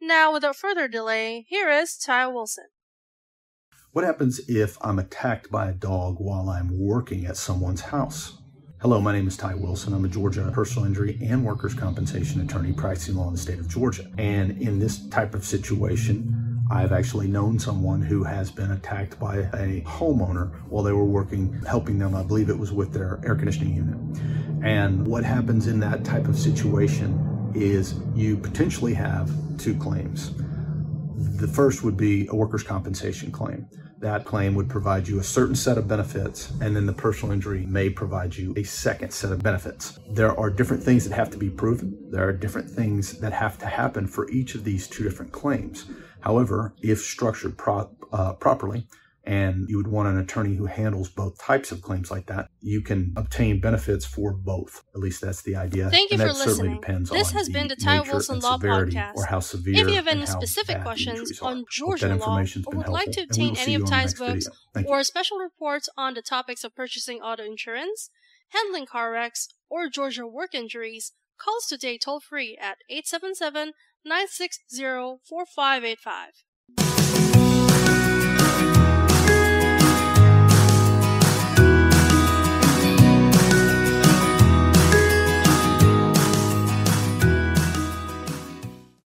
Now, without further delay, here is Ty Wilson. What happens if I'm attacked by a dog while I'm working at someone's house? Hello, my name is Ty Wilson. I'm a Georgia personal injury and workers' compensation attorney practicing law in the state of Georgia. And in this type of situation, I've actually known someone who has been attacked by a homeowner while they were working, helping them, I believe it was with their air conditioning unit. And what happens in that type of situation is you potentially have two claims. The first would be a workers' compensation claim. That claim would provide you a certain set of benefits, and then the personal injury may provide you a second set of benefits. There are different things that have to be proven. There are different things that have to happen for each of these two different claims. However, if structured pro- uh, properly, and you would want an attorney who handles both types of claims like that, you can obtain benefits for both. At least that's the idea. Thank you and for that certainly listening. This has the been the Ty Wilson Law Podcast. Or how severe If you have any specific questions on Georgia law or would like to helpful, and we obtain any of Ty's books video. Thank you. or special reports on the topics of purchasing auto insurance, handling car wrecks, or Georgia work injuries, call us today toll free at 877 960 4585.